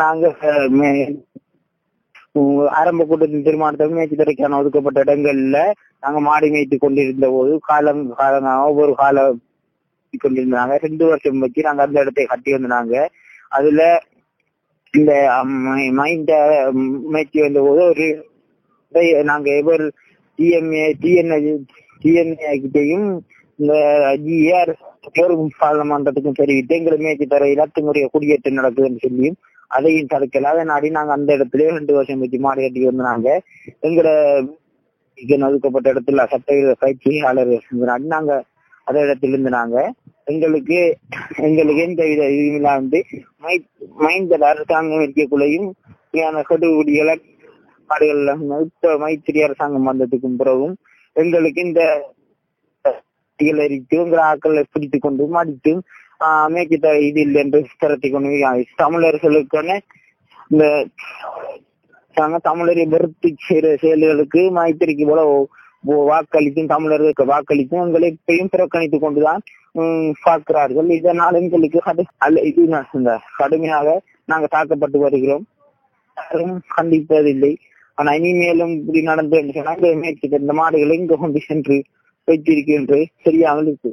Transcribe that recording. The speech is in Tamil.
நாங்க மே- ஆரம்ப கூட்டத்தின் தீர்மானத்தை மேய்ச்சி துறைக்கான ஒதுக்கப்பட்ட இடங்கள்ல நாங்க மாடி மேய்த்து கொண்டிருந்த போது காலம் காலமாக ஒவ்வொரு காலம் கொண்டிருந்தாங்க. ரெண்டு வருஷம் வச்சு நாங்க அந்த இடத்தை கட்டி வந்தாங்க. அதுல இந்த மைண்ட மேய்ச்சி வந்த போது ஒரு நாங்க எவர் டிஎம்ஏ டிஎன்ஏ டிஎன்ஏ கிட்டையும் இந்த ஜிஆர் பார்லமெண்டத்துக்கும் தெரிவித்து எங்களை மேய்ச்சி தர இலத்துமுறைய குடியேற்றம் நடக்குதுன்னு சொல்லியும் அதையும் தடுக்கல. அதை நாடி நாங்க அந்த இடத்துல ரெண்டு வருஷம் வச்சு மாடி கட்டி வந்தாங்க. எங்களை ஒதுக்கப்பட்ட இடத்துல சட்ட பயிற்சியாளர் நாடி நாங்க அதே இடத்துல இருந்து நாங்க எங்களுக்கு எங்களுக்கு எந்த வித இதுமில்லா வந்து மைந்தர் அரசாங்கம் இருக்கக்குள்ளையும் கடுகுடிகளை நாடுகள்ல மைத்திரி அரசாங்கம் வந்ததுக்கும் பிறகும் எங்களுக்கு இந்த எரித்து உங்களை பிடித்து கொண்டு அடித்தும் மேய்ச்சி த இது இல்லை என்று திரட்டி கொண்டு தமிழர்களுக்கான இந்த தமிழரை வெறுத்து செய்யற செயல்களுக்கு மைத்திரிக்கு போல வாக்களிக்கும் தமிழர்களுக்கு வாக்களிக்கும் எங்களை இப்பயும் புறக்கணித்துக் கொண்டுதான் உம், பார்க்கிறார்கள். இதனால் எங்களுக்கு அல்ல இது இந்த கடுமையாக நாங்க தாக்கப்பட்டு வருகிறோம். யாரும் கண்டிப்பதில்லை. ஆனா இனிமேலும் இப்படி நடந்து என்று சொன்னால் இந்த மேய்ச்சி இந்த மாடுகளை இங்க கொண்டு சென்று வைத்திருக்கின்ற தெரியாமல் இருக்கு